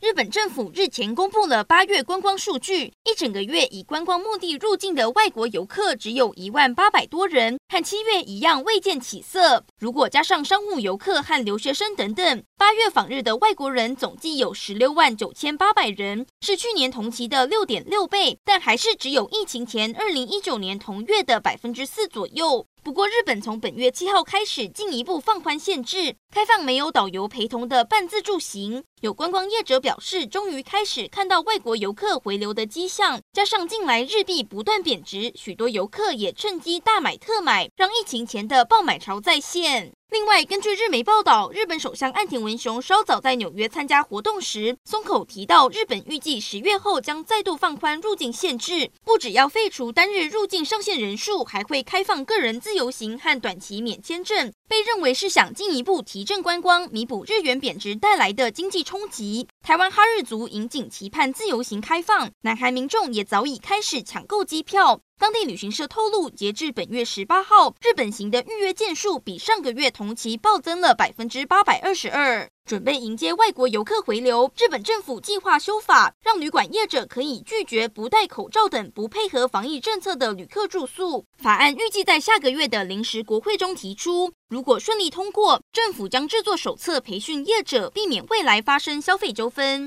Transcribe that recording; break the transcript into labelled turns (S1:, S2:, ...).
S1: 日本政府日前公布了八月观光数据，一整个月以观光目的入境的外国游客只有一万八百多人，和七月一样未见起色。如果加上商务游客和留学生等等，八月访日的外国人总计有十六万九千八百人，是去年同期的六点六倍，但还是只有疫情前二零一九年同月的百分之四左右。不过，日本从本月七号开始进一步放宽限制，开放没有导游陪同的半自助行。有观光业者表示，终于开始看到外国游客回流的迹象。加上近来日币不断贬值，许多游客也趁机大买特买，让疫情前的爆买潮再现。另外，根据日媒报道，日本首相岸田文雄稍早在纽约参加活动时，松口提到，日本预计十月后将再度放宽入境限制，不只要废除单日入境上限人数，还会开放个人自由行和短期免签证，被认为是想进一步提振观光，弥补日元贬值带来的经济冲击。台湾哈日族引颈期盼自由行开放，南韩民众也早已开始抢购机票。当地旅行社透露，截至本月十八号，日本行的预约件数比上个月同期暴增了百分之八百二十二。准备迎接外国游客回流，日本政府计划修法，让旅馆业者可以拒绝不戴口罩等不配合防疫政策的旅客住宿。法案预计在下个月的临时国会中提出，如果顺利通过，政府将制作手册培训业者，避免未来发生消费纠纷。